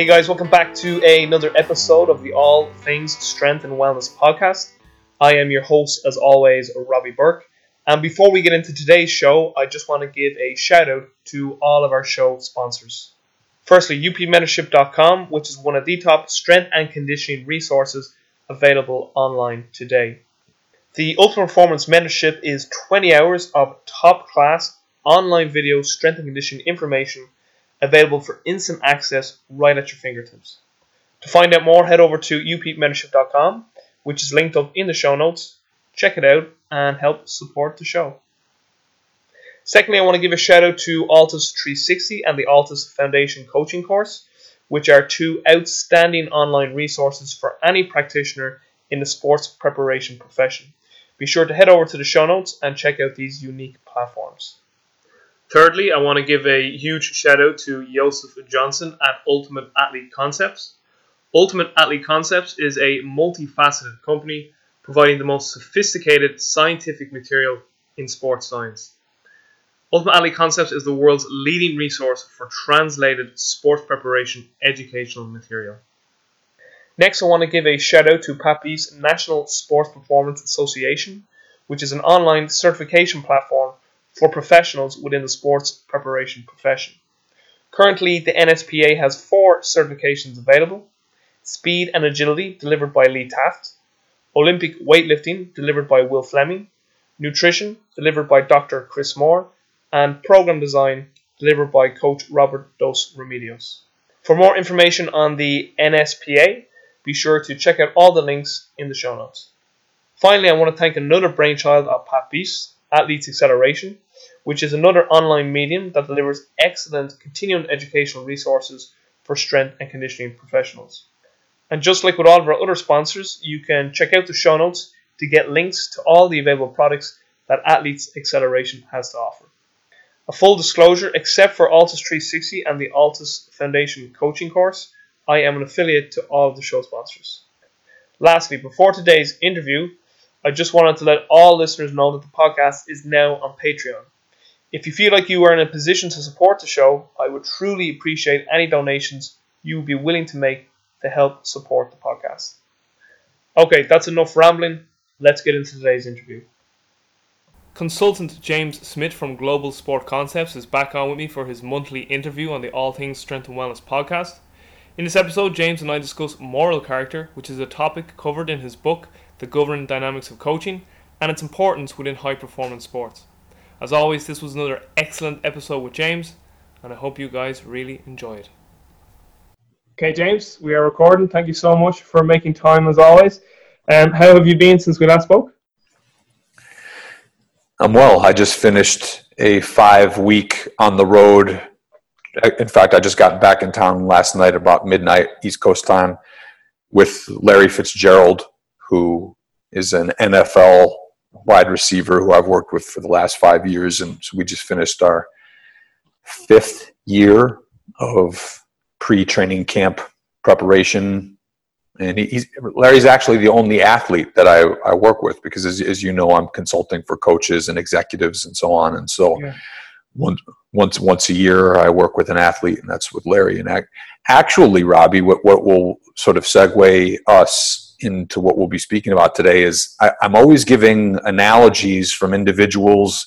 Hey guys, welcome back to another episode of the All Things Strength and Wellness podcast. I am your host, as always, Robbie Burke. And before we get into today's show, I just want to give a shout out to all of our show sponsors. Firstly, upmentorship.com, which is one of the top strength and conditioning resources available online today. The Ultimate Performance Mentorship is 20 hours of top class online video strength and conditioning information available for instant access right at your fingertips. To find out more, head over to upmentorship.com, which is linked up in the show notes. Check it out and help support the show. Secondly, I want to give a shout out to ALTIS 360 and the ALTIS Foundation Coaching Course, which are two outstanding online resources for any practitioner in the sports preparation profession. Be sure to head over to the show notes and check out these unique platforms. Thirdly, I want to give a huge shout out to Joseph Johnson at Ultimate Athlete Concepts. Ultimate Athlete Concepts is a multifaceted company providing the most sophisticated scientific material in sports science. Ultimate Athlete Concepts is the world's leading resource for translated sports preparation educational material. Next, I want to give a shout out to Pat Ivey's National Sports Performance Association, which is an online certification platform for professionals within the sports preparation profession. Currently, the NSPA has four certifications available Speed and Agility, delivered by Lee Taft, Olympic Weightlifting, delivered by Will Fleming, Nutrition, delivered by Dr. Chris Mohr, and Program Design, delivered by Coach Robert Dos Remedios. For more information on the NSPA, be sure to check out all the links in the show notes. Finally, I want to thank another brainchild of Pat Ivey's, Athletes Acceleration, which is another online medium that delivers excellent continuing educational resources for strength and conditioning professionals. And just like with all of our other sponsors, you can check out the show notes to get links to all the available products that Athletes Acceleration has to offer. A full disclosure, except for ALTIS 360 and the ALTIS Foundation coaching course, I am an affiliate to all of the show sponsors. Lastly, before today's interview, I just wanted to let all listeners know that the podcast is now on Patreon. If you feel like you are in a position to support the show, I would truly appreciate any donations you would be willing to make to help support the podcast. Okay, that's enough rambling. Let's get into today's interview. Consultant James Smith from Global Sport Concepts is back on with me for his monthly interview on the All Things Strength and Wellness podcast. In this episode, James and I discuss moral character, which is a topic covered in his book, the governing dynamics of coaching, and its importance within high performance sports. As always, this was another excellent episode with James, and I hope you guys really enjoy it. Okay, James, we are recording. Thank you so much for making time as always. Um, how have you been since we last spoke? I'm well. I just finished a five week on the road. In fact, I just got back in town last night about midnight East Coast time with Larry Fitzgerald, who is an NFL wide receiver who I've worked with for the last five years. And so we just finished our fifth year of pre training camp preparation. And he's, Larry's actually the only athlete that I, I work with because, as, as you know, I'm consulting for coaches and executives and so on. And so, yeah. once, once once a year, I work with an athlete, and that's with Larry. And actually, Robbie, what, what will sort of segue us into what we'll be speaking about today is I, I'm always giving analogies from individuals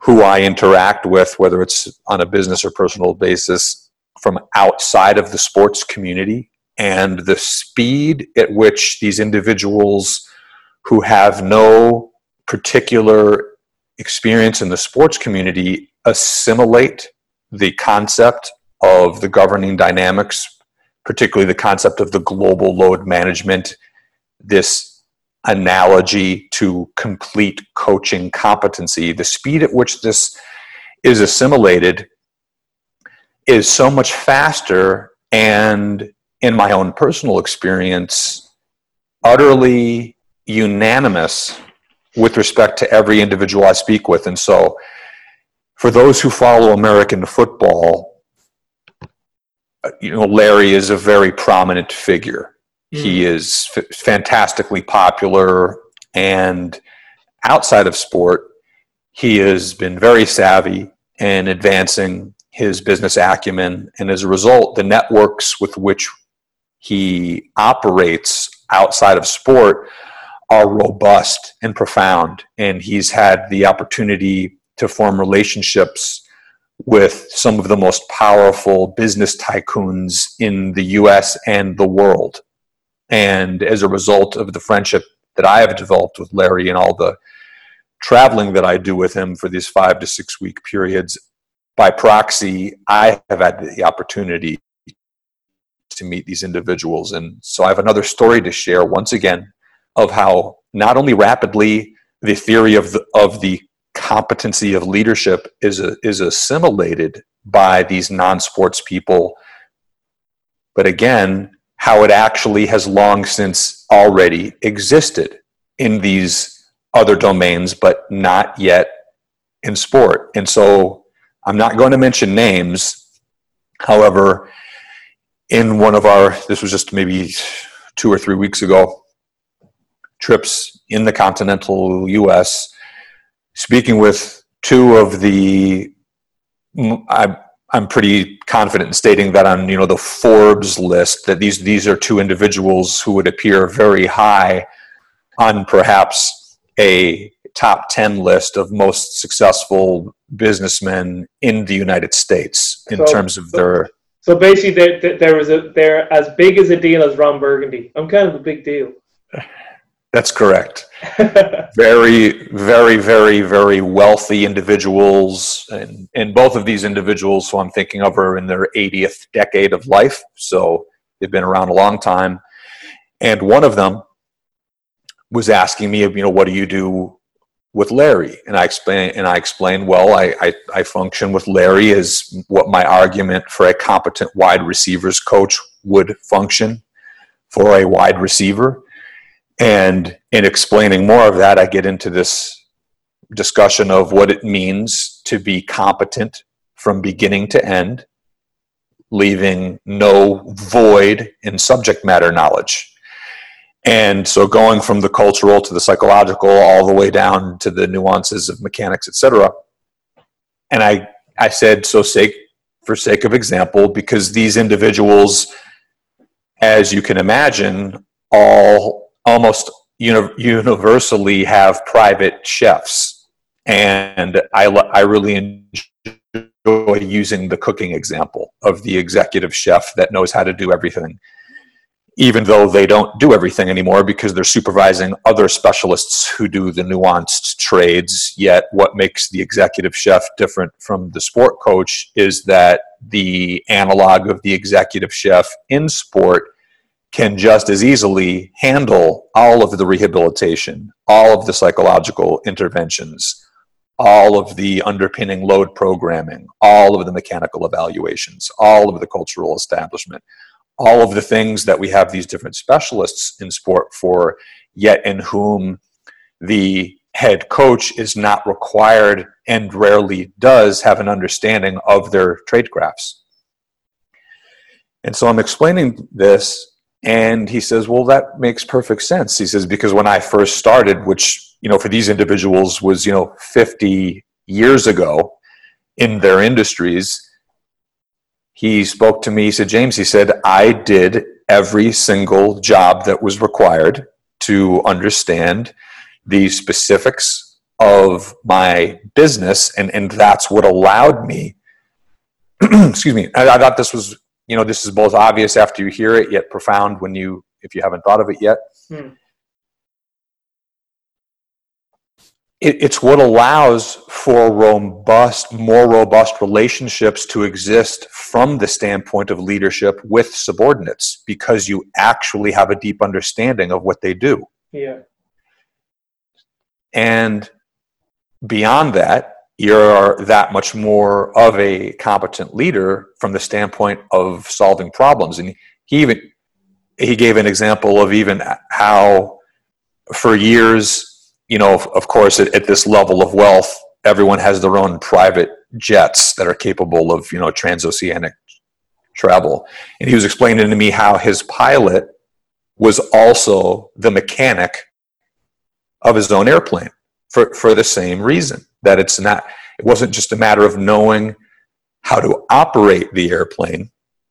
who I interact with, whether it's on a business or personal basis, from outside of the sports community, and the speed at which these individuals who have no particular experience in the sports community assimilate the concept of the governing dynamics particularly the concept of the global load management, this analogy to complete coaching competency, the speed at which this is assimilated is so much faster and in my own personal experience utterly unanimous with respect to every individual I speak with. And so for those who follow American football you know, Larry is a very prominent figure. Mm. He is f- fantastically popular, and outside of sport, he has been very savvy in advancing his business acumen, and as a result, the networks with which he operates outside of sport are robust and profound. And he's had the opportunity to form relationships with some of the most powerful business tycoons in the US and the world. And as a result of the friendship that I have developed with Larry and all the traveling that I do with him for these five to six week periods, by proxy, I have had the opportunity to meet these individuals. And so I have another story to share once again of how not only rapidly the theory of the, of the competency of leadership is, a, is assimilated by these non sports people, but again, how it actually has long since already existed in these other domains, but not yet in sport. And so I'm not going to mention names. However, in one of our, this was just maybe two or three weeks ago, trips in the continental US, speaking with two of the, I, I'm pretty confident in stating that on you know the Forbes list that these these are two individuals who would appear very high on perhaps a top 10 list of most successful businessmen in the United States in so, terms of so, their so basically there, there was a they're as big as a deal as Ron Burgundy. I'm kind of a big deal. That's correct. very, very, very, very wealthy individuals. And, and both of these individuals who I'm thinking of are in their 80th decade of life. So they've been around a long time. And one of them was asking me, you know, what do you do with Larry? And I explained, and I explained, well, I, I, I function with Larry as what my argument for a competent wide receivers coach would function for a wide receiver and in explaining more of that, I get into this discussion of what it means to be competent from beginning to end, leaving no void in subject matter knowledge. And so going from the cultural to the psychological all the way down to the nuances of mechanics, etc. And I, I said, so sake for sake of example, because these individuals, as you can imagine, all almost uni- universally have private chefs. And I, I really enjoy using the cooking example of the executive chef that knows how to do everything, even though they don't do everything anymore because they're supervising other specialists who do the nuanced trades. Yet, what makes the executive chef different from the sport coach is that the analog of the executive chef in sport can just as easily handle all of the rehabilitation, all of the psychological interventions, all of the underpinning load programming, all of the mechanical evaluations, all of the cultural establishment, all of the things that we have these different specialists in sport for, yet in whom the head coach is not required and rarely does have an understanding of their trade crafts. And so I'm explaining this and he says, Well, that makes perfect sense. He says, Because when I first started, which, you know, for these individuals was, you know, 50 years ago in their industries, he spoke to me. He said, James, he said, I did every single job that was required to understand the specifics of my business. And, and that's what allowed me, excuse me, I, I thought this was you know this is both obvious after you hear it yet profound when you if you haven't thought of it yet. Hmm. it, it's what allows for robust more robust relationships to exist from the standpoint of leadership with subordinates because you actually have a deep understanding of what they do. Yeah. And beyond that you're that much more of a competent leader from the standpoint of solving problems. And he even he gave an example of even how for years, you know, of, course, at, at this level of wealth, everyone has their own private jets that are capable of you know transoceanic travel. And he was explaining to me how his pilot was also the mechanic of his own airplane for, for the same reason that it's not it wasn't just a matter of knowing how to operate the airplane,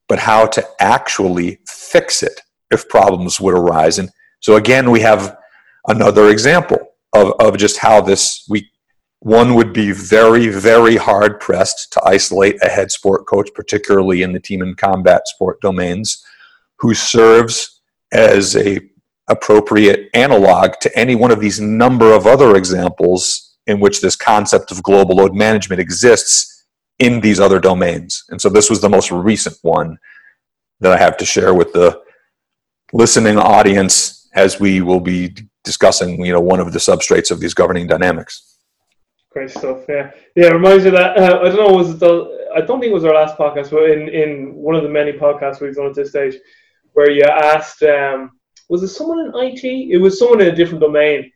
but how to actually fix it if problems would arise. And so again, we have another example of, of just how this we one would be very, very hard pressed to isolate a head sport coach, particularly in the team and combat sport domains, who serves as a appropriate analog to any one of these number of other examples in which this concept of global load management exists in these other domains. And so this was the most recent one that I have to share with the listening audience as we will be discussing, you know, one of the substrates of these governing dynamics. Great stuff. Yeah, yeah. It reminds me that. Uh, I don't know. Was the? I don't think it was our last podcast, but in in one of the many podcasts we've done at this stage, where you asked, um, was it someone in IT? It was someone in a different domain,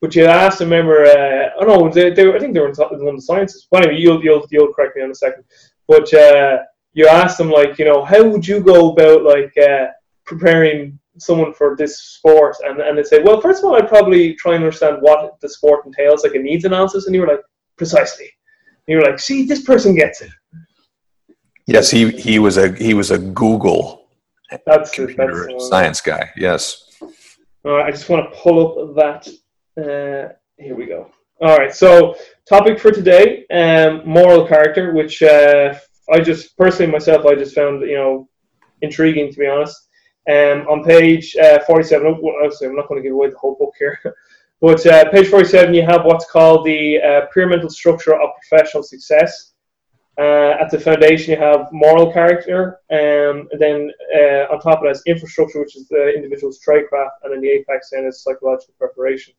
but you asked. Remember? Uh, I don't know. They, they were, I think they were in the sciences. But anyway, you'll you'll you'll correct me in a second. But uh, you asked them like, you know, how would you go about like uh, preparing someone for this sport and, and they say, well, first of all, I'd probably try and understand what the sport entails, like a needs analysis. And you were like, precisely. And you were like, see, this person gets it. Yes, he, he was a he was a Google that's computer that's, uh, science guy. Yes. All right, I just want to pull up that. Uh, here we go. All right, so topic for today: um, moral character, which uh, I just personally myself I just found you know intriguing to be honest. Um, on page uh, 47, obviously I'm not going to give away the whole book here, but uh, page 47 you have what's called the uh, pyramidal structure of professional success. Uh, at the foundation you have moral character, um, and then uh, on top of that is infrastructure, which is the individual's tradecraft, and then the apex then is psychological preparation.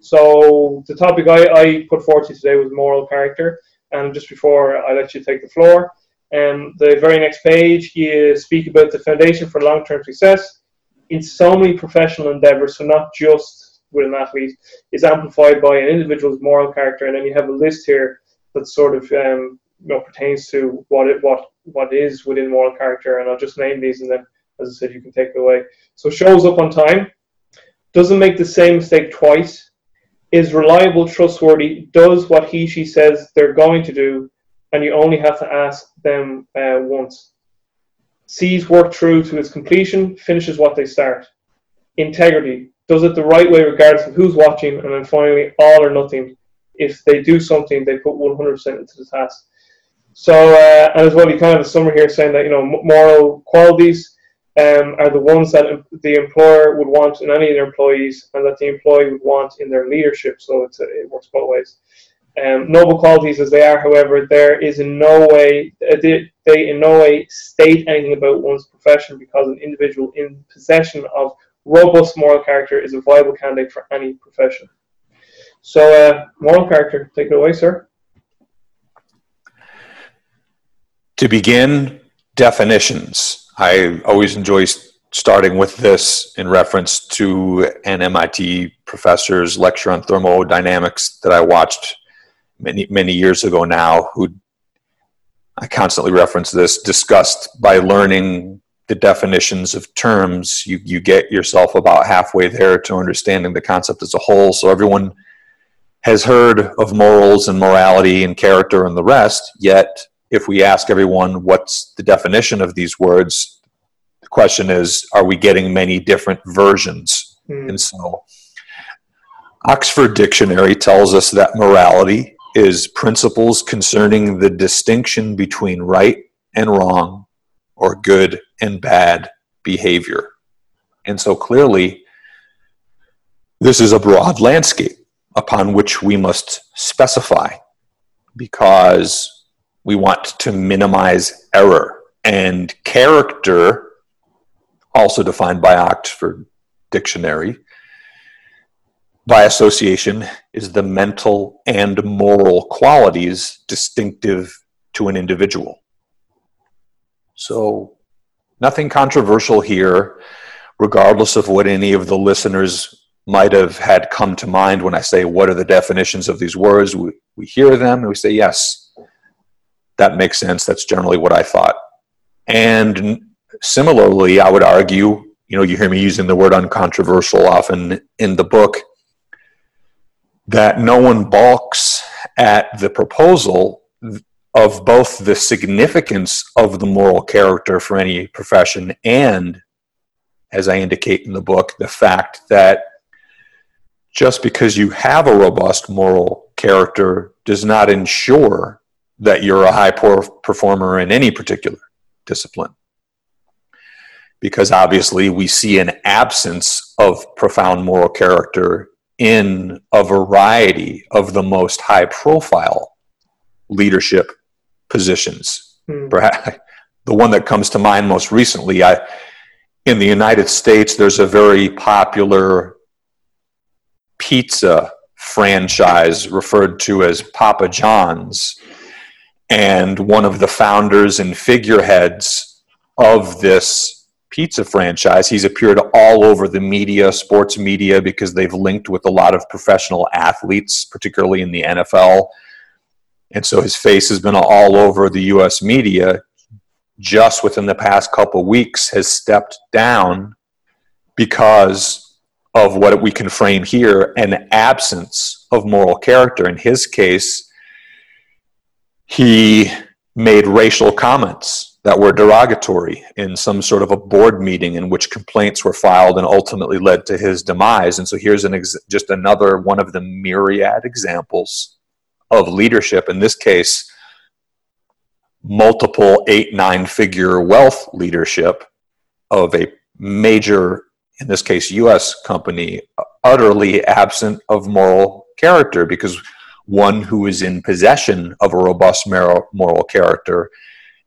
So the topic I, I put forward to you today was moral character, and just before I let you take the floor, um, the very next page, you speak about the foundation for long term success in so many professional endeavors, so not just with an athlete, is amplified by an individual's moral character. And then you have a list here that sort of um, you know, pertains to what it what what is within moral character. And I'll just name these, and then, as I said, you can take it away. So shows up on time, doesn't make the same mistake twice, is reliable, trustworthy, does what he she says they're going to do, and you only have to ask them uh, once. Sees work through to its completion, finishes what they start. Integrity does it the right way, regardless of who's watching, and then finally, all or nothing. If they do something, they put 100% into the task. So, uh, and as well, you kind of have a summary here saying that you know moral qualities um, are the ones that the employer would want in any of their employees, and that the employee would want in their leadership. So it's, it works both ways. Um, noble qualities as they are, however, there is in no way uh, they, they in no way state anything about one's profession because an individual in possession of robust moral character is a viable candidate for any profession. So, uh, moral character, take it away, sir. To begin, definitions. I always enjoy starting with this in reference to an MIT professor's lecture on thermodynamics that I watched many many years ago now who I constantly reference this discussed by learning the definitions of terms you you get yourself about halfway there to understanding the concept as a whole so everyone has heard of morals and morality and character and the rest yet if we ask everyone what's the definition of these words the question is are we getting many different versions mm. and so Oxford Dictionary tells us that morality is principles concerning the distinction between right and wrong or good and bad behavior. And so clearly, this is a broad landscape upon which we must specify because we want to minimize error. And character, also defined by Oxford Dictionary, by association is the mental and moral qualities distinctive to an individual. So, nothing controversial here, regardless of what any of the listeners might have had come to mind when I say, What are the definitions of these words? We, we hear them and we say, Yes, that makes sense. That's generally what I thought. And similarly, I would argue, you know, you hear me using the word uncontroversial often in the book that no one balks at the proposal of both the significance of the moral character for any profession and, as I indicate in the book, the fact that just because you have a robust moral character does not ensure that you're a high performer in any particular discipline. Because obviously, we see an absence of profound moral character in a variety of the most high profile leadership positions. Mm. Perhaps the one that comes to mind most recently, I, in the United States, there's a very popular pizza franchise referred to as Papa John's. And one of the founders and figureheads of this pizza franchise, he's appeared all over the media, sports media, because they've linked with a lot of professional athletes, particularly in the NFL and so his face has been all over the US media. Just within the past couple weeks has stepped down because of what we can frame here an absence of moral character. In his case he made racial comments that were derogatory in some sort of a board meeting in which complaints were filed and ultimately led to his demise. And so here's an ex- just another one of the myriad examples of leadership, in this case, multiple eight, nine figure wealth leadership of a major, in this case, US company, utterly absent of moral character because one who is in possession of a robust moral character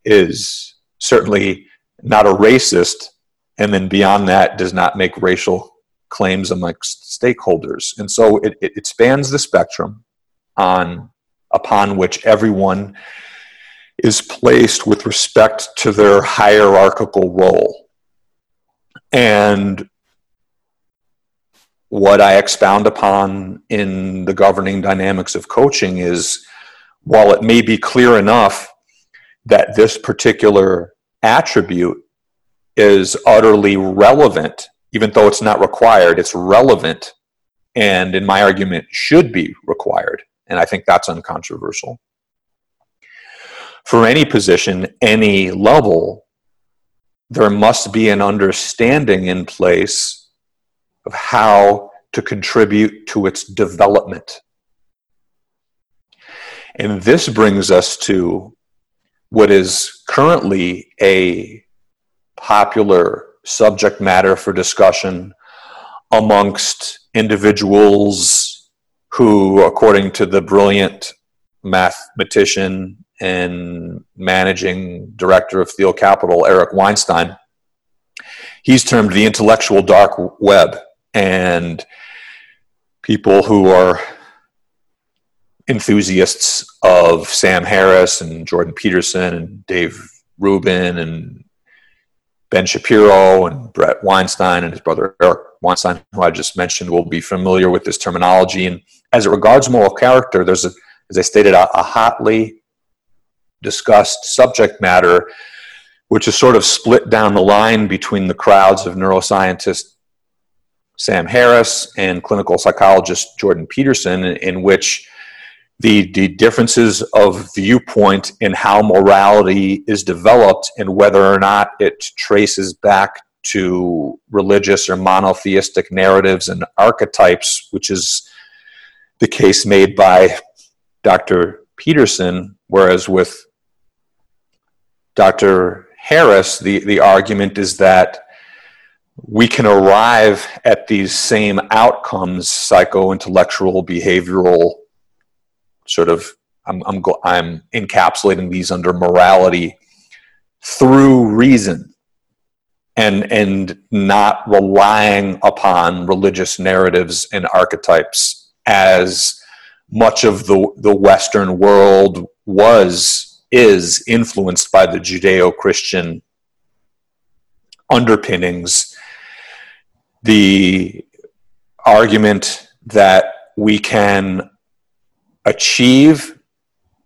is certainly not a racist, and then beyond that, does not make racial claims amongst stakeholders. And so it, it, spans the spectrum on upon which everyone is placed with respect to their hierarchical role. And what I expound upon in the governing dynamics of coaching is while it may be clear enough that this particular attribute is utterly relevant, even though it's not required, it's relevant, and in my argument, should be required and I think that's uncontroversial. For any position, any level, there must be an understanding in place of how to contribute to its development. And this brings us to what is currently a popular subject matter for discussion amongst individuals who, according to the brilliant mathematician and managing director of Thiel Capital, Eric Weinstein, he's termed the intellectual dark web. And people who are enthusiasts of Sam Harris and Jordan Peterson and Dave Rubin and Ben Shapiro and Bret Weinstein and his brother Eric Weinstein, who I just mentioned, will be familiar with this terminology. And as it regards moral character, there's, a, as I stated, a, a hotly discussed subject matter, which is sort of split down the line between the crowds of neuroscientist Sam Harris and clinical psychologist Jordan Peterson, in, which the, the differences of viewpoint in how morality is developed and whether or not it traces back to religious or monotheistic narratives and archetypes, which is the case made by Dr. Peterson, whereas with Dr. Harris, the, the argument is that we can arrive at these same outcomes, psycho-intellectual, behavioral, sort of, I'm, I'm, I'm encapsulating these under morality through reason and and not relying upon religious narratives and archetypes as much of the the western world was is influenced by the judeo-christian underpinnings the argument that we can achieve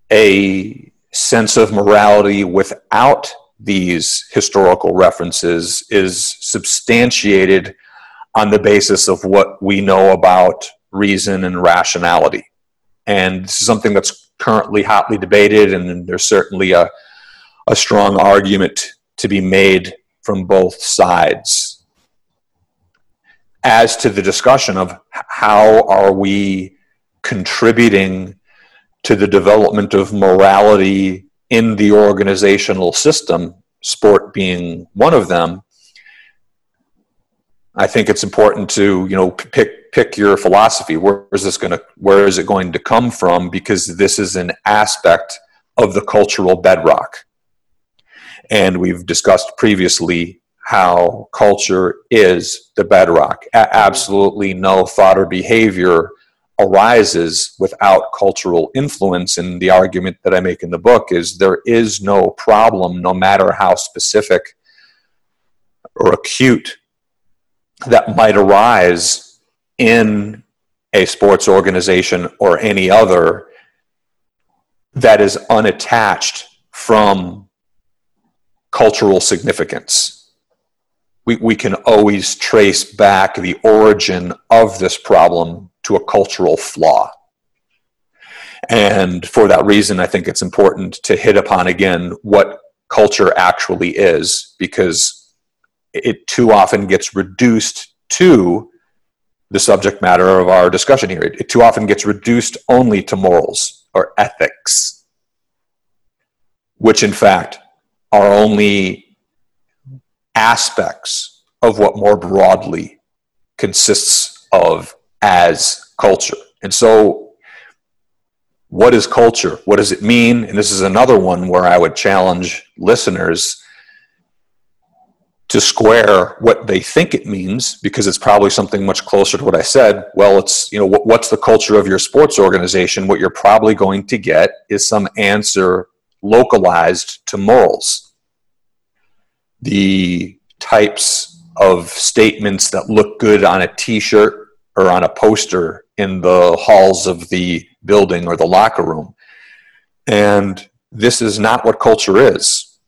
a sense of morality without these historical references is substantiated on the basis of what we know about reason and rationality. And this is something that's currently hotly debated, and there's certainly a, a strong argument to be made from both sides. As to the discussion of how are we contributing to the development of morality in the organizational system, sport being one of them, I think it's important to you know pick pick your philosophy. Where is this going to where is it going to come from? Because this is an aspect of the cultural bedrock, and we've discussed previously how culture is the bedrock. A- absolutely no thought or behavior arises without cultural influence. And the argument that I make in the book is there is no problem, no matter how specific or acute that might arise in a sports organization or any other that is unattached from cultural significance. We, we can always trace back the origin of this problem to a cultural flaw. And for that reason, I think it's important to hit upon again what culture actually is, because it too often gets reduced to the subject matter of our discussion here. It, too often gets reduced only to morals or ethics, which in fact are only aspects of what more broadly consists of as culture. And so, what is culture? What does it mean? And this is another one where I would challenge listeners to square what they think it means because it's probably something much closer to what I said. Well, it's, you know, what's the culture of your sports organization? What you're probably going to get is some answer localized to morals. The types of statements that look good on a t shirt or on a poster in the halls of the building or the locker room. And this is not what culture is.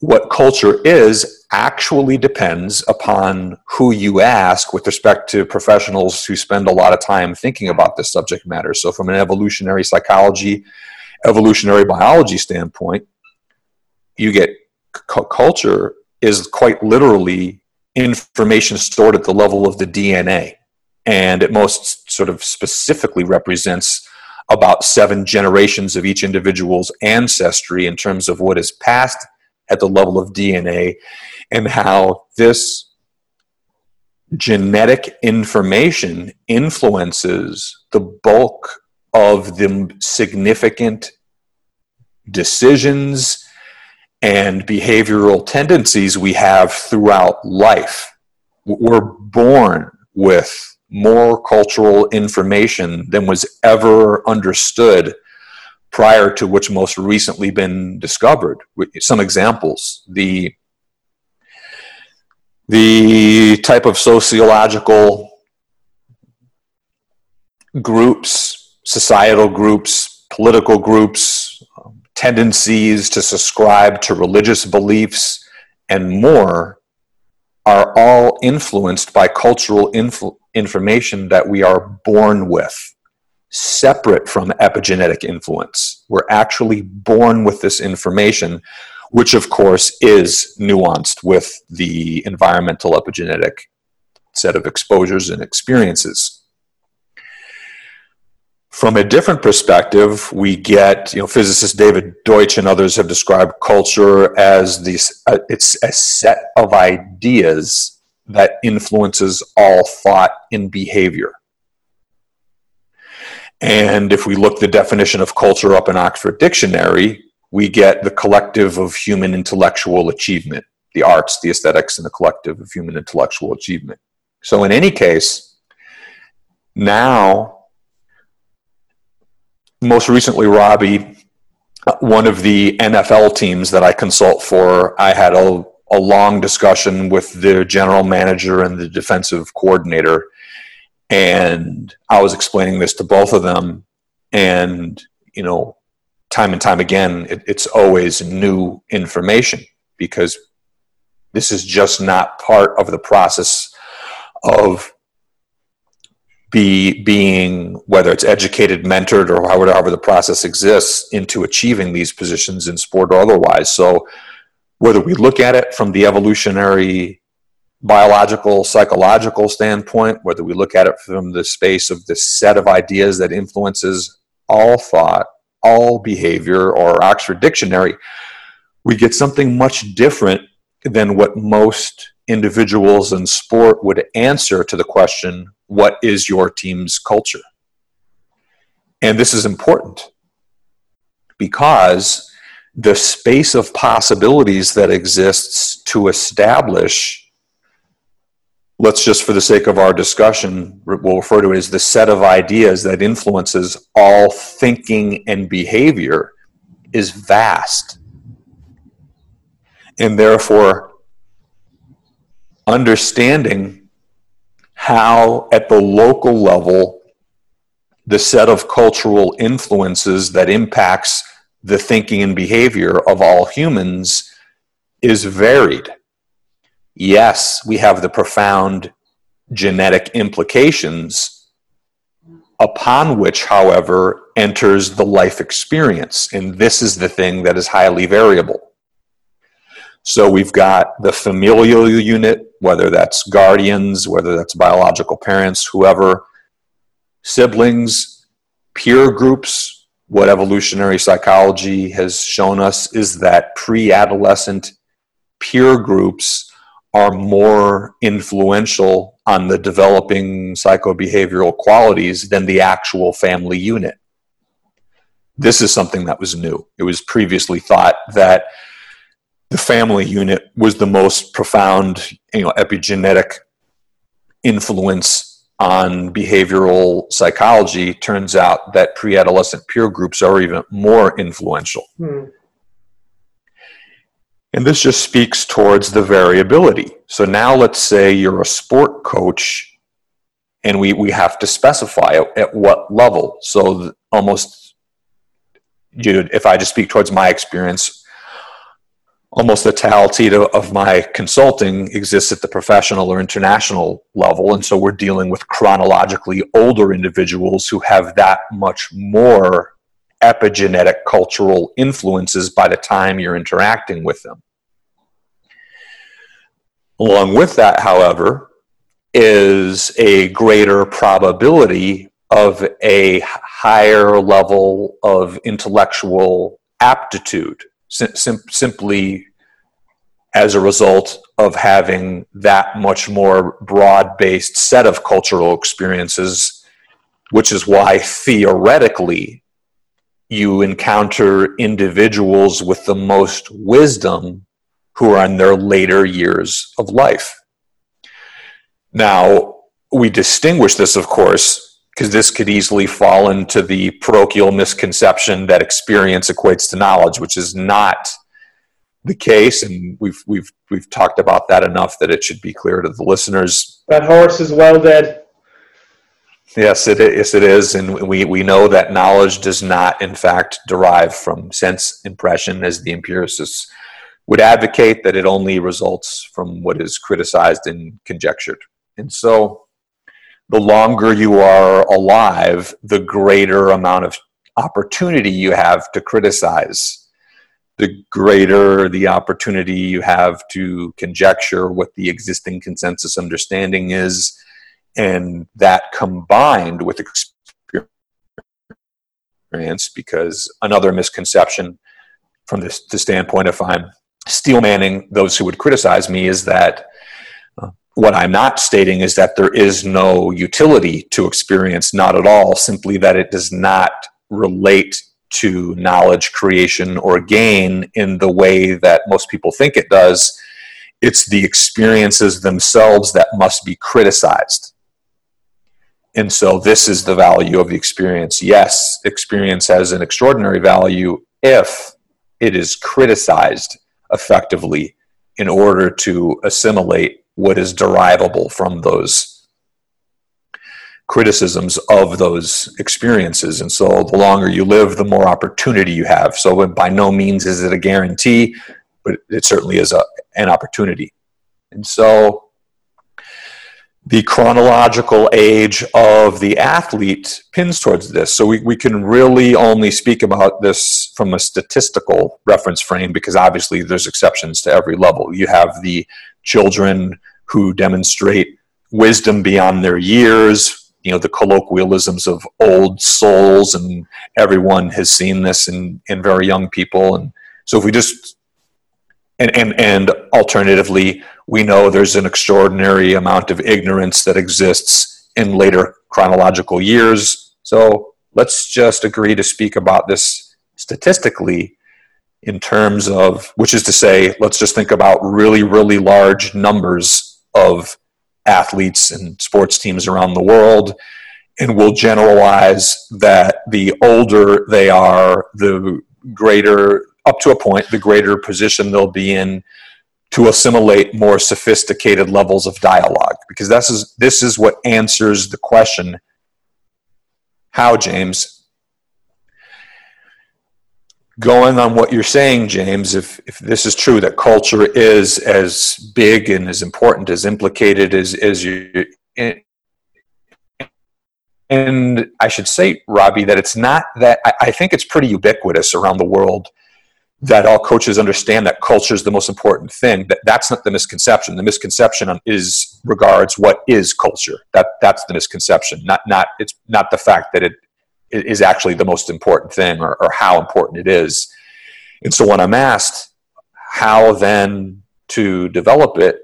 What culture is actually depends upon who you ask with respect to professionals who spend a lot of time thinking about this subject matter. So, from an evolutionary psychology, evolutionary biology standpoint, you get c- culture is quite literally information stored at the level of the DNA. And it most sort of specifically represents about seven generations of each individual's ancestry in terms of what is passed at the level of DNA and how this genetic information influences the bulk of the significant decisions and behavioral tendencies we have throughout life. We're born with more cultural information than was ever understood prior to which most recently been discovered. Some examples. The the type of sociological groups, societal groups, political groups, tendencies to subscribe to religious beliefs, and more are all influenced by cultural information that we are born with, separate from epigenetic influence. We're actually born with this information, which of course is nuanced with the environmental epigenetic set of exposures and experiences. From a different perspective, we get, you know, physicist David Deutsch and others have described culture as these, uh, it's a set of ideas that influences all thought and behavior. And if we look the definition of culture up in Oxford Dictionary, we get the collective of human intellectual achievement, the arts, the aesthetics, and the collective of human intellectual achievement. So, in any case, now most recently, Robbie, one of the NFL teams that I consult for, I had a, a long discussion with the general manager and the defensive coordinator. And I was explaining this to both of them. And, you know, time and time again, it, it's always new information because this is just not part of the process of be being whether it's educated, mentored, or however the process exists into achieving these positions in sport or otherwise. So whether we look at it from the evolutionary biological psychological standpoint whether we look at it from the space of the set of ideas that influences all thought all behavior or oxford dictionary we get something much different than what most individuals in sport would answer to the question what is your team's culture? And this is important because the space of possibilities that exists to establish, let's just for the sake of our discussion, we'll refer to it as the set of ideas that influences all thinking and behavior is vast. And therefore, understanding how at the local level the set of cultural influences that impacts the thinking and behavior of all humans is varied. Yes, we have the profound genetic implications upon which, however, enters the life experience. And this is the thing that is highly variable. So we've got the familial unit, whether that's guardians, whether that's biological parents, whoever, siblings, peer groups. What evolutionary psychology has shown us is that pre adolescent peer groups are more influential on the developing psychobehavioral qualities than the actual family unit. This is something that was new. It was previously thought that the family unit was the most profound, you know, epigenetic influence on behavioral psychology. Turns out that pre-adolescent peer groups are even more influential. Hmm. And this just speaks towards the variability. So now let's say you're a sport coach and we, we have to specify at, at what level. So almost, you, if I just speak towards my experience, almost the totality of my consulting exists at the professional or international level. And so we're dealing with chronologically older individuals who have that much more epigenetic cultural influences by the time you're interacting with them. Along with that, however, is a greater probability of a higher level of intellectual aptitude sim- simply as a result of having that much more broad based set of cultural experiences, which is why theoretically you encounter individuals with the most wisdom who are in their later years of life. Now, we distinguish this, of course, because this could easily fall into the parochial misconception that experience equates to knowledge, which is not the case, and we've we've we've talked about that enough that it should be clear to the listeners. That horse is well dead. Yes, it is. Yes, it is, and we we know that knowledge does not, in fact, derive from sense impression, as the empiricists would advocate. That it only results from what is criticized and conjectured, and so the longer you are alive, the greater amount of opportunity you have to criticize, the greater the opportunity you have to conjecture what the existing consensus understanding is, and that combined with experience, because another misconception from this the standpoint if I'm steel manning those who would criticize me is that what I'm not stating is that there is no utility to experience, not at all, simply that it does not relate to knowledge creation or gain in the way that most people think it does. It's the experiences themselves that must be criticized. And so, this is the value of the experience. Yes, experience has an extraordinary value if it is criticized effectively in order to assimilate what is derivable from those criticisms of those experiences. And so the longer you live, the more opportunity you have. So by no means is it a guarantee, but it certainly is a, an opportunity. And so the chronological age of the athlete pins towards this. So we, we can really only speak about this from a statistical reference frame because obviously there's exceptions to every level. You have the children who demonstrate wisdom beyond their years, you know, the colloquialisms of old souls, and everyone has seen this in, in very young people. And so if we just and, and, and alternatively, we know there's an extraordinary amount of ignorance that exists in later chronological years. So let's just agree to speak about this statistically in terms of, which is to say, let's just think about really, really large numbers of athletes and sports teams around the world. And we'll generalize that the older they are, the greater up to a point, the greater position they'll be in to assimilate more sophisticated levels of dialogue. Because this is, this is what answers the question how, James? Going on what you're saying, James, if, if this is true that culture is as big and as important, as implicated as, as you, and I should say, Robbie, that it's not that I, I think it's pretty ubiquitous around the world that all coaches understand that culture is the most important thing. That that's not the misconception. The misconception is regards what is culture. That that's the misconception. Not not it's not the fact that it is actually the most important thing or, or how important it is. And so when I'm asked how then to develop it,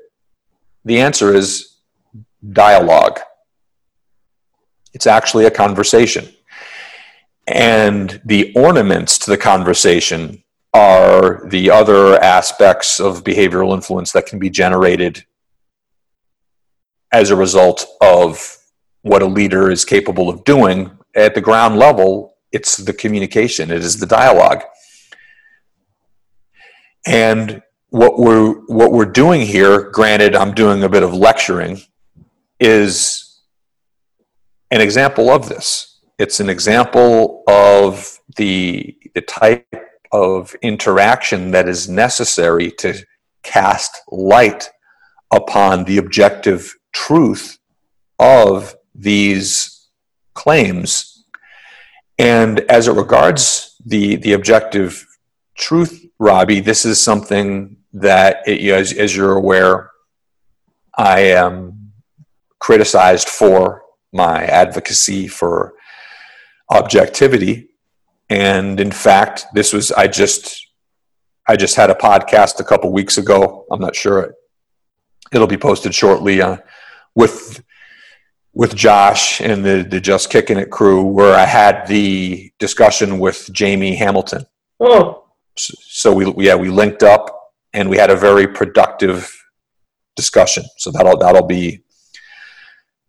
the answer is dialogue. It's actually a conversation. And the ornaments to the conversation are the other aspects of behavioral influence that can be generated as a result of what a leader is capable of doing at the ground level it's the communication it is the dialogue. And what we're what we're doing here granted i'm doing a bit of lecturing is an example of this. It's an example of the the type of interaction that is necessary to cast light upon the objective truth of these claims. And as it regards the, the objective truth, Robbie, this is something that, it, as, as you're aware, I am criticized for my advocacy for objectivity and in fact, this was I just I just had a podcast a couple weeks ago. I'm not sure it'll be posted shortly uh, with with Josh and the, the Just Kicking It crew, where I had the discussion with Jamie Hamilton. Oh, so, we yeah we linked up and we had a very productive discussion. So that'll that'll be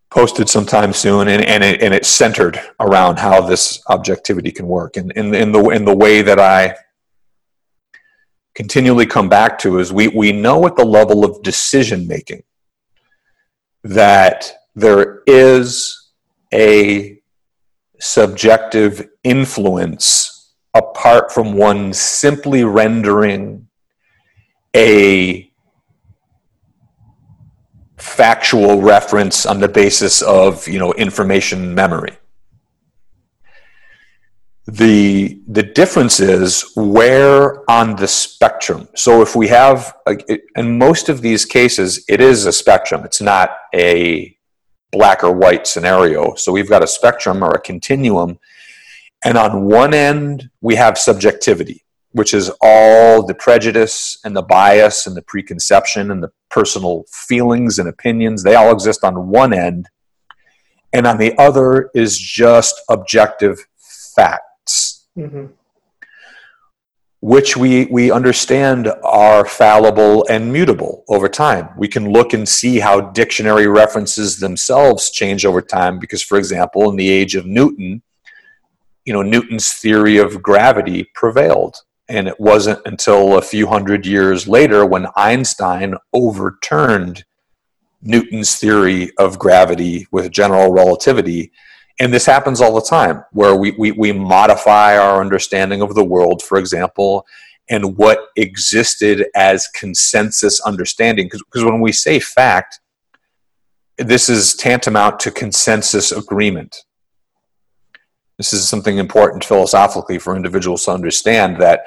posted sometime soon, and, and, it, and it's centered around how this objectivity can work. And in, in, the, in the way that I continually come back to is we, we know at the level of decision making that there is a subjective influence apart from one simply rendering a factual reference on the basis of you know information memory. The the difference is where on the spectrum. So if we have in most of these cases it is a spectrum. It's not a black or white scenario so we've got a spectrum or a continuum and on one end we have subjectivity which is all the prejudice and the bias and the preconception and the personal feelings and opinions. They all exist on one end. And on the other is just objective facts, mm-hmm. Which we, we understand are fallible and mutable over time. We can look and see how dictionary references themselves change over time because, for example, in the age of Newton, you know, Newton's theory of gravity prevailed and it wasn't until a few hundred years later when Einstein overturned Newton's theory of gravity with general relativity. And this happens all the time, where we, we, we modify our understanding of the world, for example, and what existed as consensus understanding. Because when we say fact, this is tantamount to consensus agreement. This is something important philosophically for individuals to understand that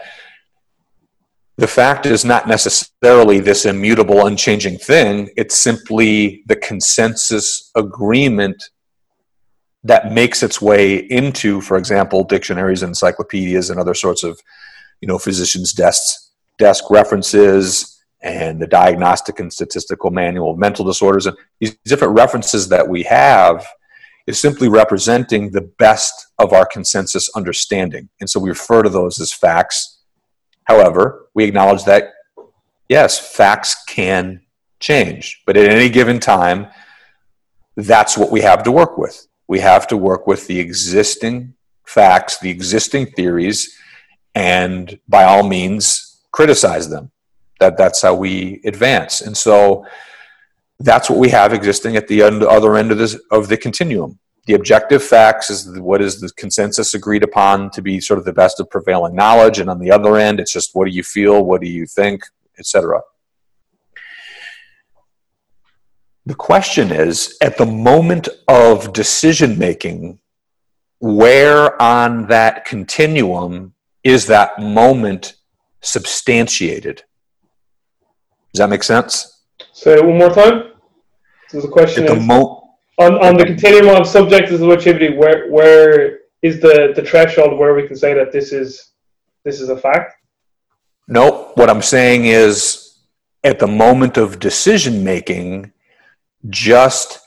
the fact is not necessarily this immutable, unchanging thing. It's simply the consensus agreement that makes its way into, for example, dictionaries, encyclopedias, and other sorts of, you know, physicians' desks, desk references, and the Diagnostic and Statistical Manual of Mental Disorders, and these different references that we have is simply representing the best of our consensus understanding. And so we refer to those as facts. However, we acknowledge that, yes, facts can change, but at any given time, that's what we have to work with. We have to work with the existing facts, the existing theories, and by all means, criticize them. That that's how we advance. And so that's what we have existing at the other end of this of the continuum. The objective facts is what is the consensus agreed upon to be sort of the best of prevailing knowledge and on the other end it's just what do you feel? What do you think? Etc the question is at the moment of decision making where on that continuum is that moment substantiated does that make sense? Say it one more time. So the question is mo- on, on the continuum of subjective subjectivity, where where is the, the threshold where we can say that this is this is a fact? No, what I'm saying is at the moment of decision making, just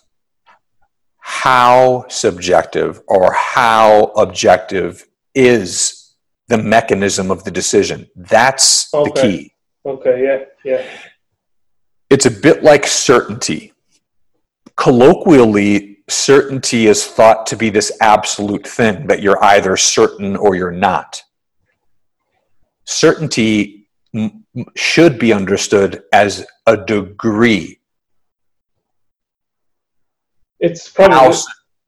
how subjective or how objective is the mechanism of the decision. That's okay. the key. Okay, yeah, yeah it's a bit like certainty. Colloquially, certainty is thought to be this absolute thing that you're either certain or you're not. Certainty m- should be understood as a degree. It's probably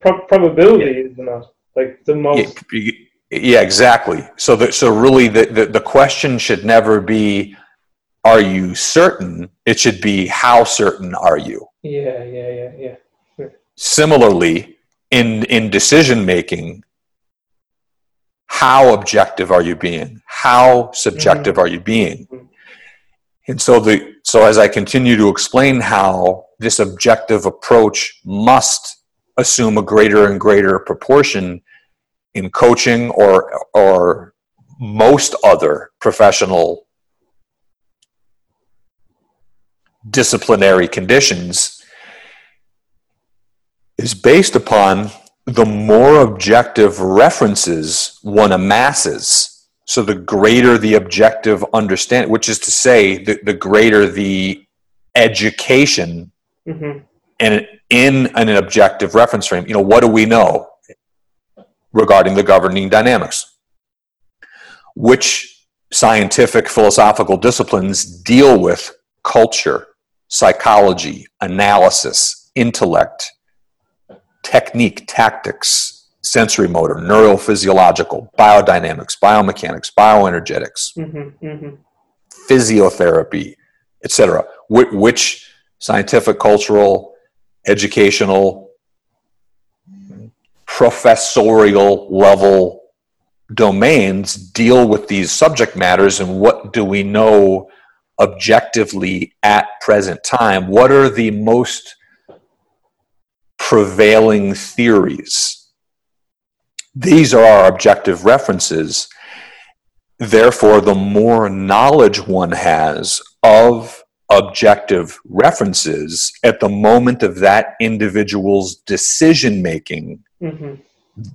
pro- probability, yeah. isn't it? Like the most. Yeah, yeah exactly. So, the, so really, the, the, the question should never be are you certain? It should be how certain are you? Yeah, yeah, yeah, yeah. Sure. Similarly, in in decision making, how objective are you being? How subjective mm-hmm. are you being? Mm-hmm. And so the so as I continue to explain how this objective approach must assume a greater and greater proportion in coaching or or most other professional disciplinary conditions is based upon the more objective references one amasses. So the greater the objective understand, which is to say, the, the greater the education mm-hmm. and in an objective reference frame. You know, what do we know regarding the governing dynamics? Which scientific philosophical disciplines deal with culture psychology, analysis, intellect, technique, tactics, sensory motor, neurophysiological, biodynamics, biomechanics, bioenergetics, mm-hmm, mm-hmm. physiotherapy, etc. Which scientific, cultural, educational, professorial level domains deal with these subject matters and what do we know objectively at present time? What are the most prevailing theories? These are our objective references. Therefore the more knowledge one has of objective references at the moment of that individual's decision making mm-hmm.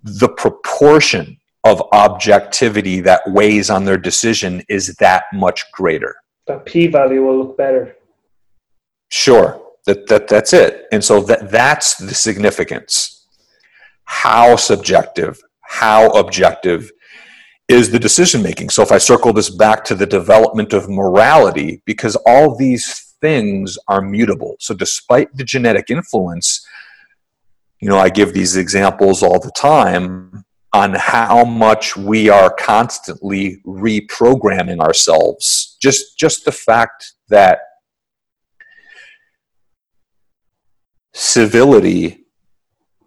the proportion of objectivity that weighs on their decision is that much greater that p value will look better. Sure, that, that that's it. And so that that's the significance. How subjective, how objective is the decision making. So if I circle this back to the development of morality, because all these things are mutable. So despite the genetic influence, you know, I give these examples all the time on how much we are constantly reprogramming ourselves. Just just the fact that civility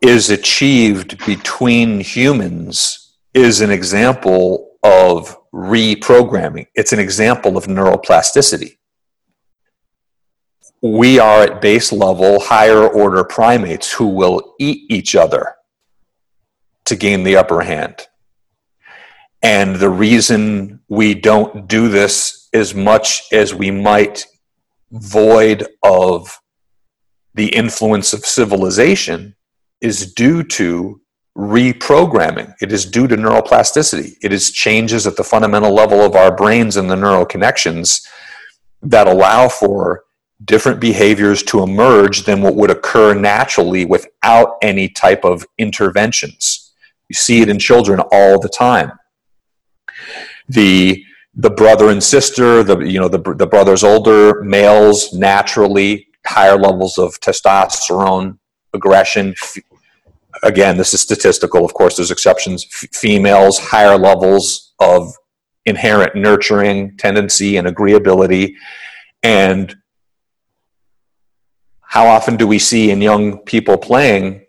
is achieved between humans is an example of reprogramming. It's an example of neuroplasticity. We are at base level higher order primates who will eat each other to gain the upper hand. And the reason we don't do this as much as we might void of the influence of civilization is due to reprogramming. It is due to neuroplasticity. It is changes at the fundamental level of our brains and the neural connections that allow for different behaviors to emerge than what would occur naturally without any type of interventions. You see it in children all the time. The the brother and sister, the you know the the brothers older males naturally higher levels of testosterone, aggression, again, this is statistical. Of course, there's exceptions. F- females, higher levels of inherent nurturing tendency and agreeability. And how often do we see in young people playing,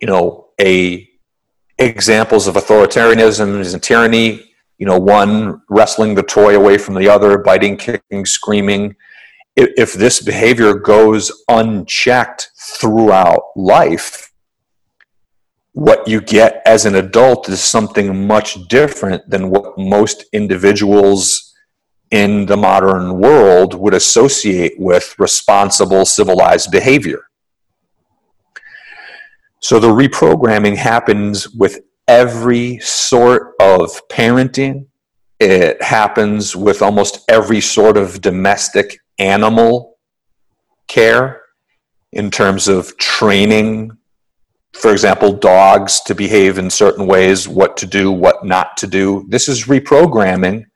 you know, a examples of authoritarianism and tyranny, you know, one wrestling the toy away from the other, biting, kicking, screaming. If, if this behavior goes unchecked throughout life, what you get as an adult is something much different than what most individuals in the modern world would associate with responsible civilized behavior. So the reprogramming happens with every sort of parenting. It happens with almost every sort of domestic animal care in terms of training for example, dogs to behave in certain ways, what to do, what not to do. This is reprogramming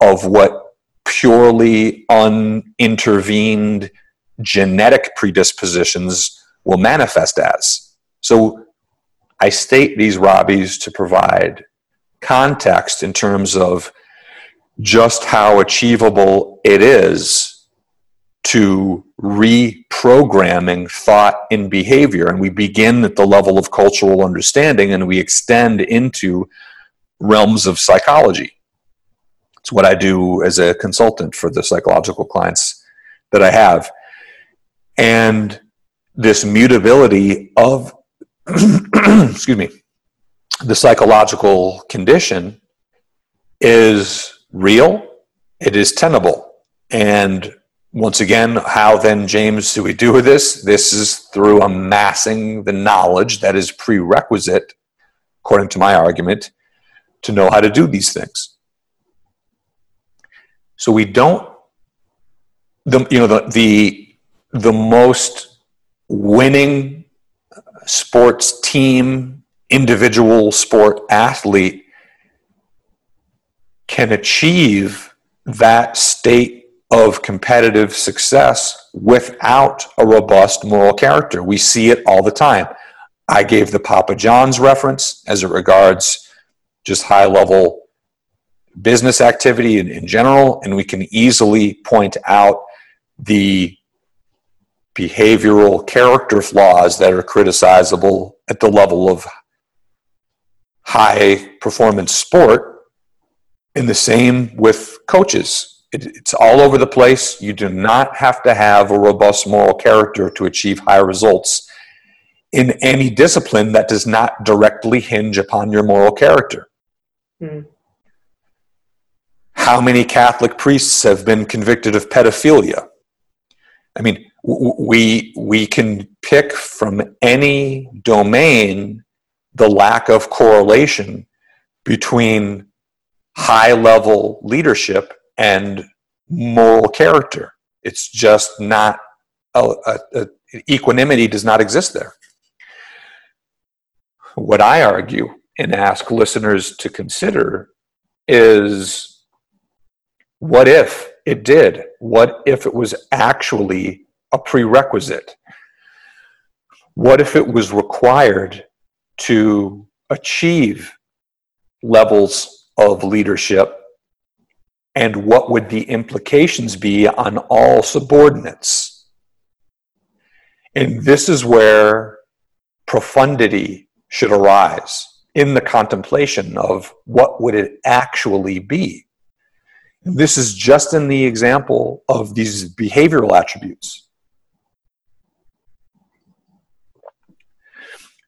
of what purely unintervened genetic predispositions will manifest as. So I state these Robbies to provide context in terms of just how achievable it is to reprogramming thought and behavior. And we begin at the level of cultural understanding and we extend into realms of psychology. It's what I do as a consultant for the psychological clients that I have. And this mutability of, excuse me, the psychological condition is real, it is tenable. And once again, how then, James, do we do with this? This is through amassing the knowledge that is prerequisite, according to my argument, to know how to do these things. So we don't, the, you know, the, the, the most winning sports team, individual sport athlete can achieve that state of competitive success without a robust moral character. We see it all the time. I gave the Papa John's reference as it regards just high level business activity in, in general, and we can easily point out the behavioral character flaws that are criticizable at the level of high performance sport. And the same with coaches it, it's all over the place. You do not have to have a robust moral character to achieve high results in any discipline that does not directly hinge upon your moral character. Mm. How many Catholic priests have been convicted of pedophilia? I mean, we we can pick from any domain the lack of correlation between high level leadership and moral character. It's just not, a, a, a, equanimity does not exist there. What I argue and ask listeners to consider is what if it did? What if it was actually a prerequisite? What if it was required to achieve levels of leadership and what would the implications be on all subordinates? And this is where profundity should arise in the contemplation of what would it actually be. This is just in the example of these behavioral attributes.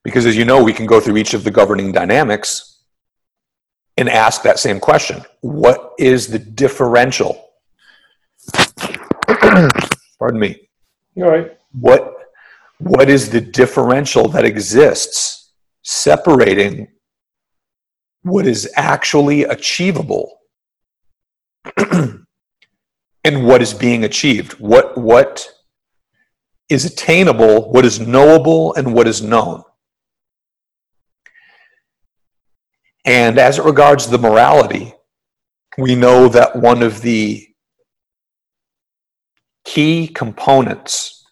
Because as you know, we can go through each of the governing dynamics and ask that same question What is the differential? Pardon me. You're right. What, what is the differential that exists separating what is actually achievable and what is being achieved? What, what is attainable, what is knowable, and what is known? And as it regards the morality, we know that one of the key components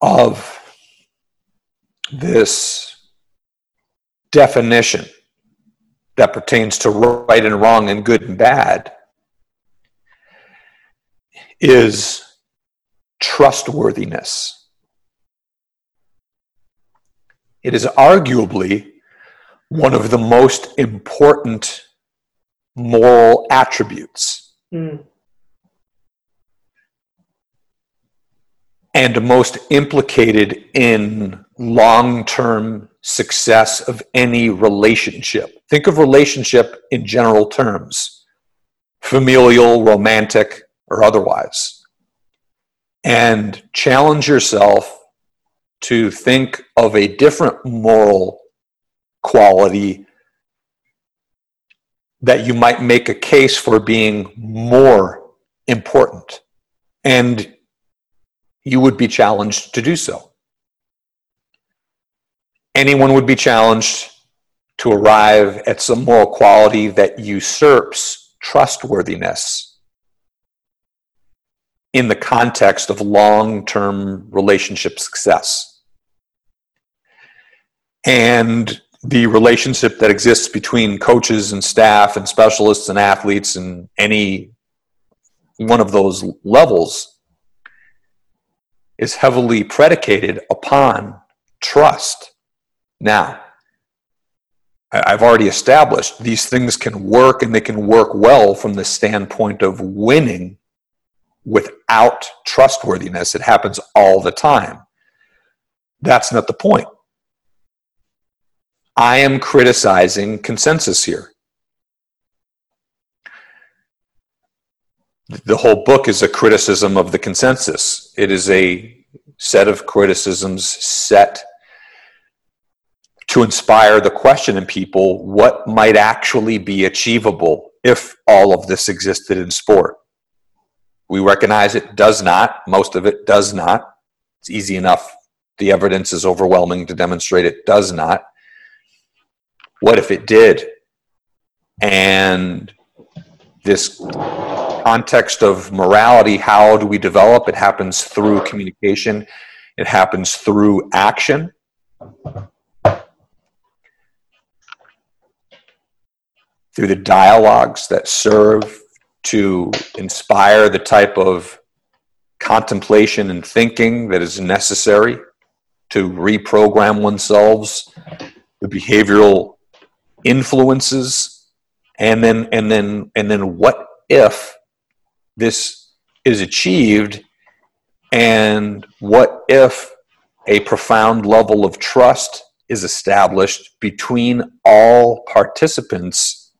of this definition that pertains to right and wrong and good and bad is trustworthiness. It is arguably one of the most important moral attributes. Mm. And most implicated in long term success of any relationship. Think of relationship in general terms familial, romantic, or otherwise. And challenge yourself to think of a different moral quality that you might make a case for being more important. And you would be challenged to do so. Anyone would be challenged to arrive at some moral quality that usurps trustworthiness in the context of long term relationship success and the relationship that exists between coaches and staff and specialists and athletes and any one of those levels is heavily predicated upon trust. Now, I've already established these things can work and they can work well from the standpoint of winning without trustworthiness. It happens all the time. That's not the point. I am criticizing consensus here. The whole book is a criticism of the consensus. It is a set of criticisms set to inspire the question in people what might actually be achievable if all of this existed in sport. We recognize it does not, most of it does not. It's easy enough. The evidence is overwhelming to demonstrate it does not. What if it did? And this context of morality, how do we develop? It happens through communication, it happens through action. Through the dialogues that serve to inspire the type of contemplation and thinking that is necessary to reprogram oneself, the behavioral influences and then and then and then what if this is achieved? And what if a profound level of trust is established between all participants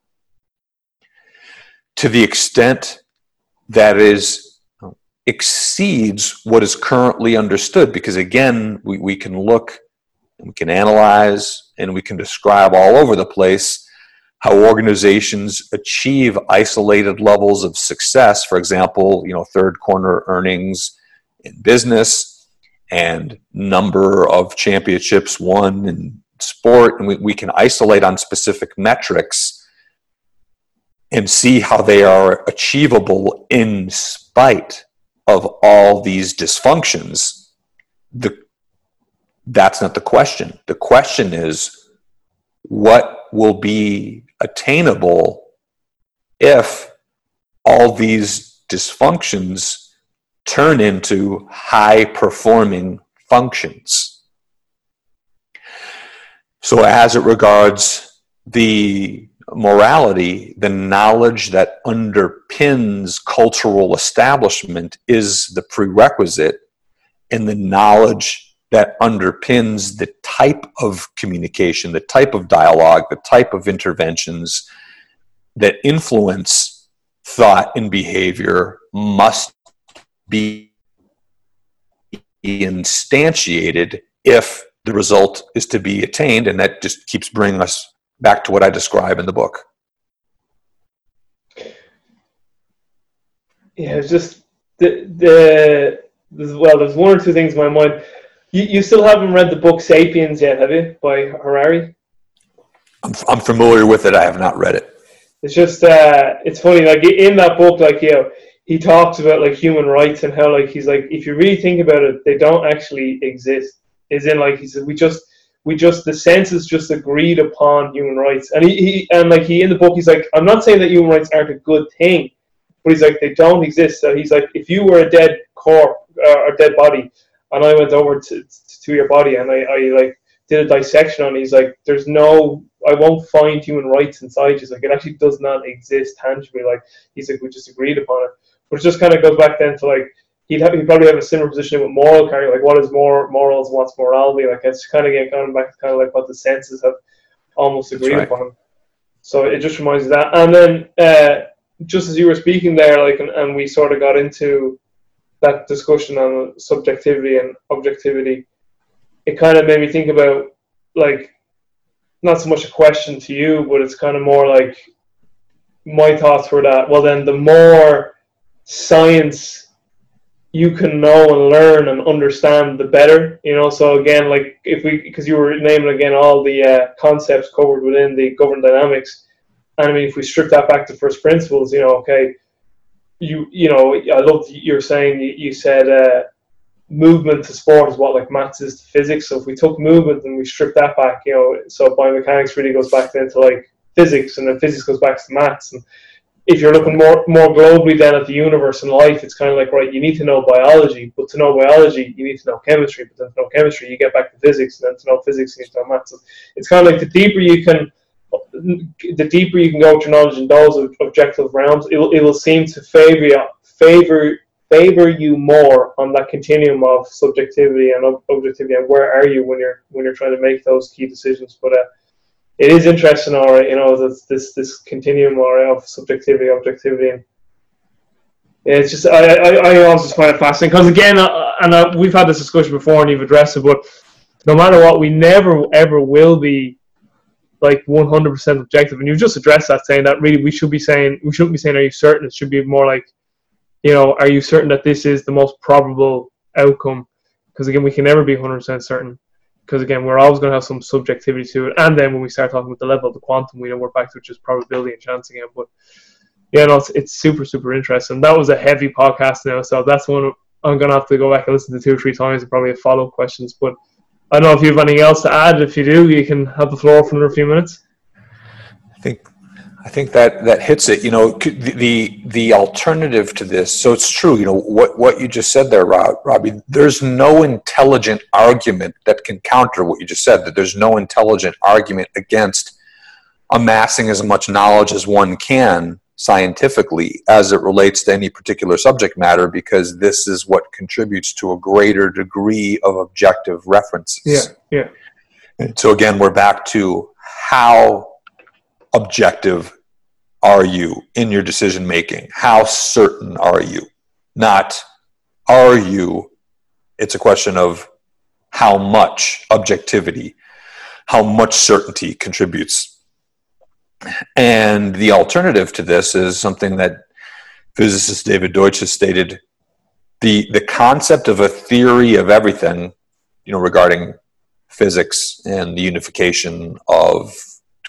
to the extent that is exceeds what is currently understood? Because again we, we can look we can analyze and we can describe all over the place how organizations achieve isolated levels of success. For example you know third corner earnings in business and number of championships won in sport and we, we can isolate on specific metrics and see how they are achievable in spite of all these dysfunctions. The that's not the question. The question is what will be attainable if all these dysfunctions turn into high performing functions. So, as it regards the morality, the knowledge that underpins cultural establishment is the prerequisite, and the knowledge that underpins the type of communication, the type of dialogue, the type of interventions that influence thought and behavior must be instantiated if the result is to be attained. And that just keeps bringing us back to what I describe in the book. Yeah, it's just the the well. There's one or two things in my mind. You, you still haven't read the book *Sapiens* yet, have you, by Harari? I'm, I'm familiar with it. I have not read it. It's just uh, it's funny. Like in that book, like you know, he talks about like human rights and how like he's like if you really think about it, they don't actually exist. Is in like he said we just we just the census just agreed upon human rights, and he, he and like he in the book he's like I'm not saying that human rights aren't a good thing, but he's like they don't exist. So he's like if you were a dead corpse uh, or dead body, and I went over to to your body and I, I like did a dissection on it, he's like there's no I won't find human rights inside you. He's like it actually does not exist tangibly. Like he's like we just agreed upon it, but it just kind of goes back then to like he'd, have, he'd probably have a similar position with moral character, like what is more morals, what's morality. Like it's kind of getting kind of back to kind of like what the senses have almost agreed right. upon. So it just reminds me of that. And then uh, just as you were speaking there, like and, and we sort of got into that discussion on subjectivity and objectivity, it kind of made me think about like not so much a question to you, but it's kind of more like my thoughts were that well then the more science you can know and learn and understand the better you know? So again like if we because you were naming again all the uh, concepts covered within the governed dynamics. And i mean if we strip that back to first principles you know okay you you know i love you're saying you, you said uh, movement to sport is what like maths is to physics so if we took movement and we strip that back you know so biomechanics really goes back into like physics and then physics goes back to maths and if you're looking more more globally then at the universe and life, it's kind of like right, you need to know biology, but to know biology, you need to know chemistry. But then to know chemistry, you get back to physics, and then to know physics, you need to know maths. It's kind of like the deeper you can, the deeper you can go with your knowledge in those objective realms, it will, it will seem to favor you, favor favor you more on that continuum of subjectivity and objectivity, and where are you when you're when you're trying to make those key decisions. But uh, it is interesting, all right, you know, this this, this continuum all right, of subjectivity, objectivity, and it's just I, I, I always find it fascinating because again, uh, and uh, we've had this discussion before, and you've addressed it, but no matter what, we never ever will be like 100% objective, and you've just addressed that, saying that really we should be saying we shouldn't be saying are you certain? It should be more like, you know, are you certain that this is the most probable outcome? Because again, we can never be 100% certain because again, we're always going to have some subjectivity to it. And then when we start talking about the level of the quantum, we know we're back to just probability and chance again. But yeah, no, it's, it's super super interesting. That was a heavy podcast now, so that's one I'm going to have to go back and listen to two or three times and probably have follow up questions. But I don't know if you have anything else to add. If you do, you can have the floor for another few minutes. I think I think that that hits it. You know, the the alternative to this. So it's true. You know what what you just said there, Rob, Robbie. There's no intelligent argument that can counter what you just said. That there's no intelligent argument against amassing as much knowledge as one can scientifically as it relates to any particular subject matter, because this is what contributes to a greater degree of objective references. Yeah. Yeah. So again, we're back to how objective are you in your decision making? How certain are you? Not are you? It's a question of how much objectivity, how much certainty contributes. And the alternative to this is something that physicist David Deutsch has stated the, the concept of a theory of everything, you know, regarding physics and the unification of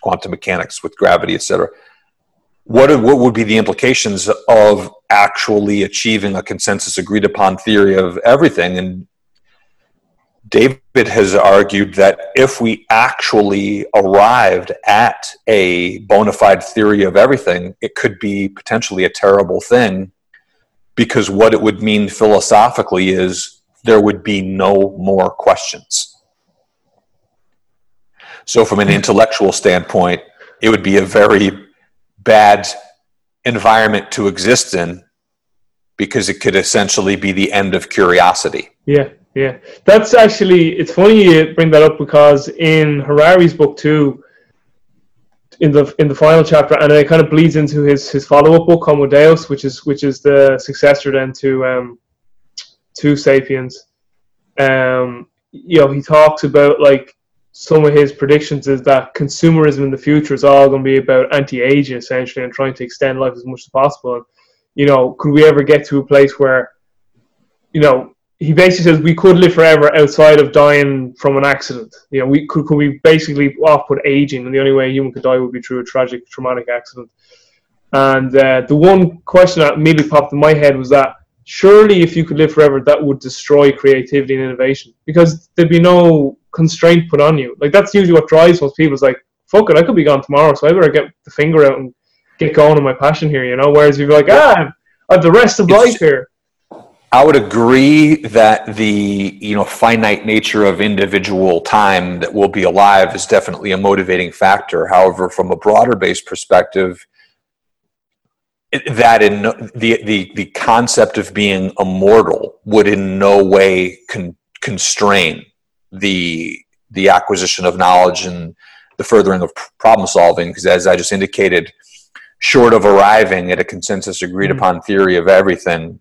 quantum mechanics with gravity, etc. What, what would be the implications of actually achieving a consensus agreed upon theory of everything? And David has argued that if we actually arrived at a bona fide theory of everything, it could be potentially a terrible thing because what it would mean philosophically is there would be no more questions. So, from an intellectual standpoint, it would be a very bad environment to exist in because it could essentially be the end of curiosity. Yeah, yeah. That's actually, it's funny you bring that up because in Harari's book too, in the in the final chapter, and it kind of bleeds into his his follow up book, Homo Deus, which is which is the successor then to um, to Sapiens. Um, you know, he talks about like some of his predictions is that consumerism in the future is all going to be about anti-aging essentially and trying to extend life as much as possible. And, you know, could we ever get to a place where, you know, he basically says we could live forever outside of dying from an accident. You know, we could could we basically off put aging, and the only way a human could die would be through a tragic, traumatic accident. And uh, the one question that immediately popped in my head was that surely, if you could live forever, that would destroy creativity and innovation because there'd be no constraint put on you. Like that's usually what drives most people. Is like, fuck it, I could be gone tomorrow, so I better get the finger out and get going on my passion here. You know, whereas you're like, ah, I have the rest of life here I would agree that the you know finite nature of individual time that will be alive is definitely a motivating factor. However, from a broader based perspective, that in the the the concept of being immortal would in no way con- constrain the the acquisition of knowledge and the furthering of problem solving. Because as I just indicated, short of arriving at a consensus agreed mm-hmm. upon theory of everything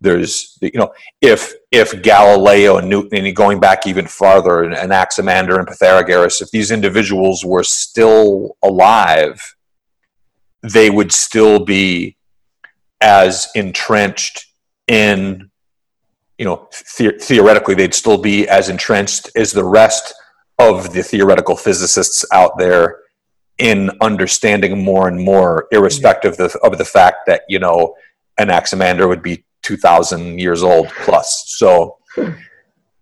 there's you know if if Galileo and Newton and going back even farther and, and Anaximander and Pythagoras if these individuals were still alive they would still be as entrenched in you know the- theoretically they'd still be as entrenched as the rest of the theoretical physicists out there in understanding more and more irrespective of the, of the fact that you know Anaximander would be 2000 years old plus. So,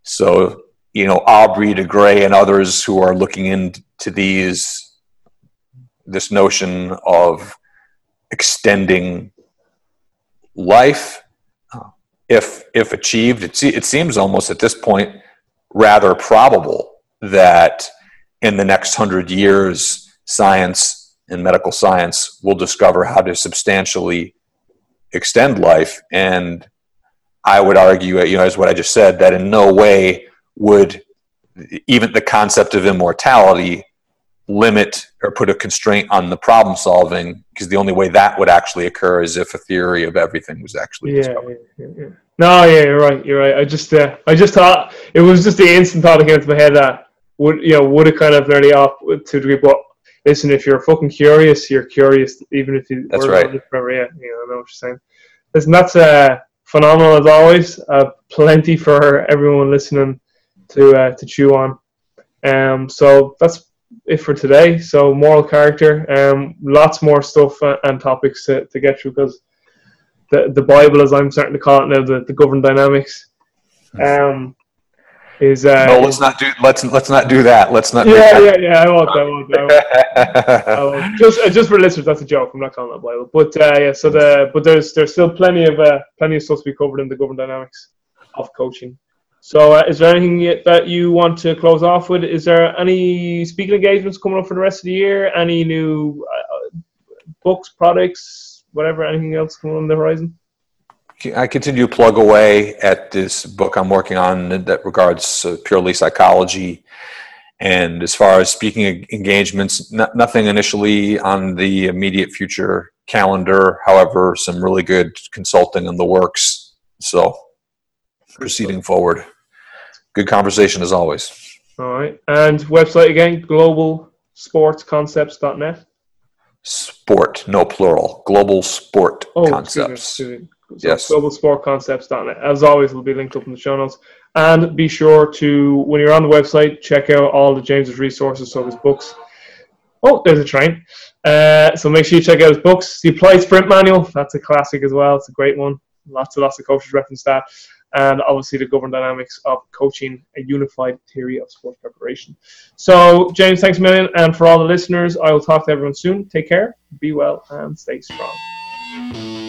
so you know, Aubrey de Grey and others who are looking into these, this notion of extending life, if if achieved, it, it seems almost at this point rather probable that in the next hundred years, science and medical science will discover how to substantially extend life. And I would argue, you know, as what I just said, that in no way would even the concept of immortality limit or put a constraint on the problem solving because the only way that would actually occur is if a theory of everything was actually yeah, discovered. Yeah, yeah, no, yeah, you're right. You're right. I just, uh, I just thought it was just the instant thought that came into my head that would, you know, would it kind of nearly off to a degree, but listen, if you're fucking curious, you're curious, even if you. That's right. Forever, yeah, you know, I know what you're saying. Listen, that's uh, phenomenal as always. Uh, plenty for everyone listening to uh, to chew on. Um, so that's it for today. So moral character, um, lots more stuff and topics to, to get through because the the Bible, as I'm starting to call it now, the, the governed dynamics. Um, is uh, no, let's not do let's let's not do that. Let's not. Yeah, yeah, yeah. I won't. I won't. I won't. I won't. Just uh, just for listeners, that's a joke. I'm not calling that Bible, but uh, yeah. So the but there's there's still plenty of uh, plenty of stuff to be covered in the governed dynamics of coaching. So, uh, is there anything that you want to close off with? Is there any speaking engagements coming up for the rest of the year? Any new uh, books, products, whatever? Anything else coming on the horizon? I continue to plug away at this book I'm working on that regards uh, purely psychology. And as far as speaking engagements, nothing initially on the immediate future calendar. However, some really good consulting in the works. So proceeding forward. Good conversation as always. All right. And website again, globalsportsconcepts.net. Sport, no plural. Global Sport oh, Concepts. Excuse me, excuse me. So yes. globalsportconcepts.net. As always, will be linked up in the show notes. And be sure to, when you're on the website, check out all the James's resources, so his books. Oh, there's a train. Uh, so make sure you check out his books. The Applied Sprint Manual, that's a classic as well. It's a great one. Lots and lots of coaches reference that. And obviously the governed dynamics of coaching, a unified theory of sports preparation. So, James, thanks a million. And for all the listeners, I will talk to everyone soon. Take care, be well, and stay strong.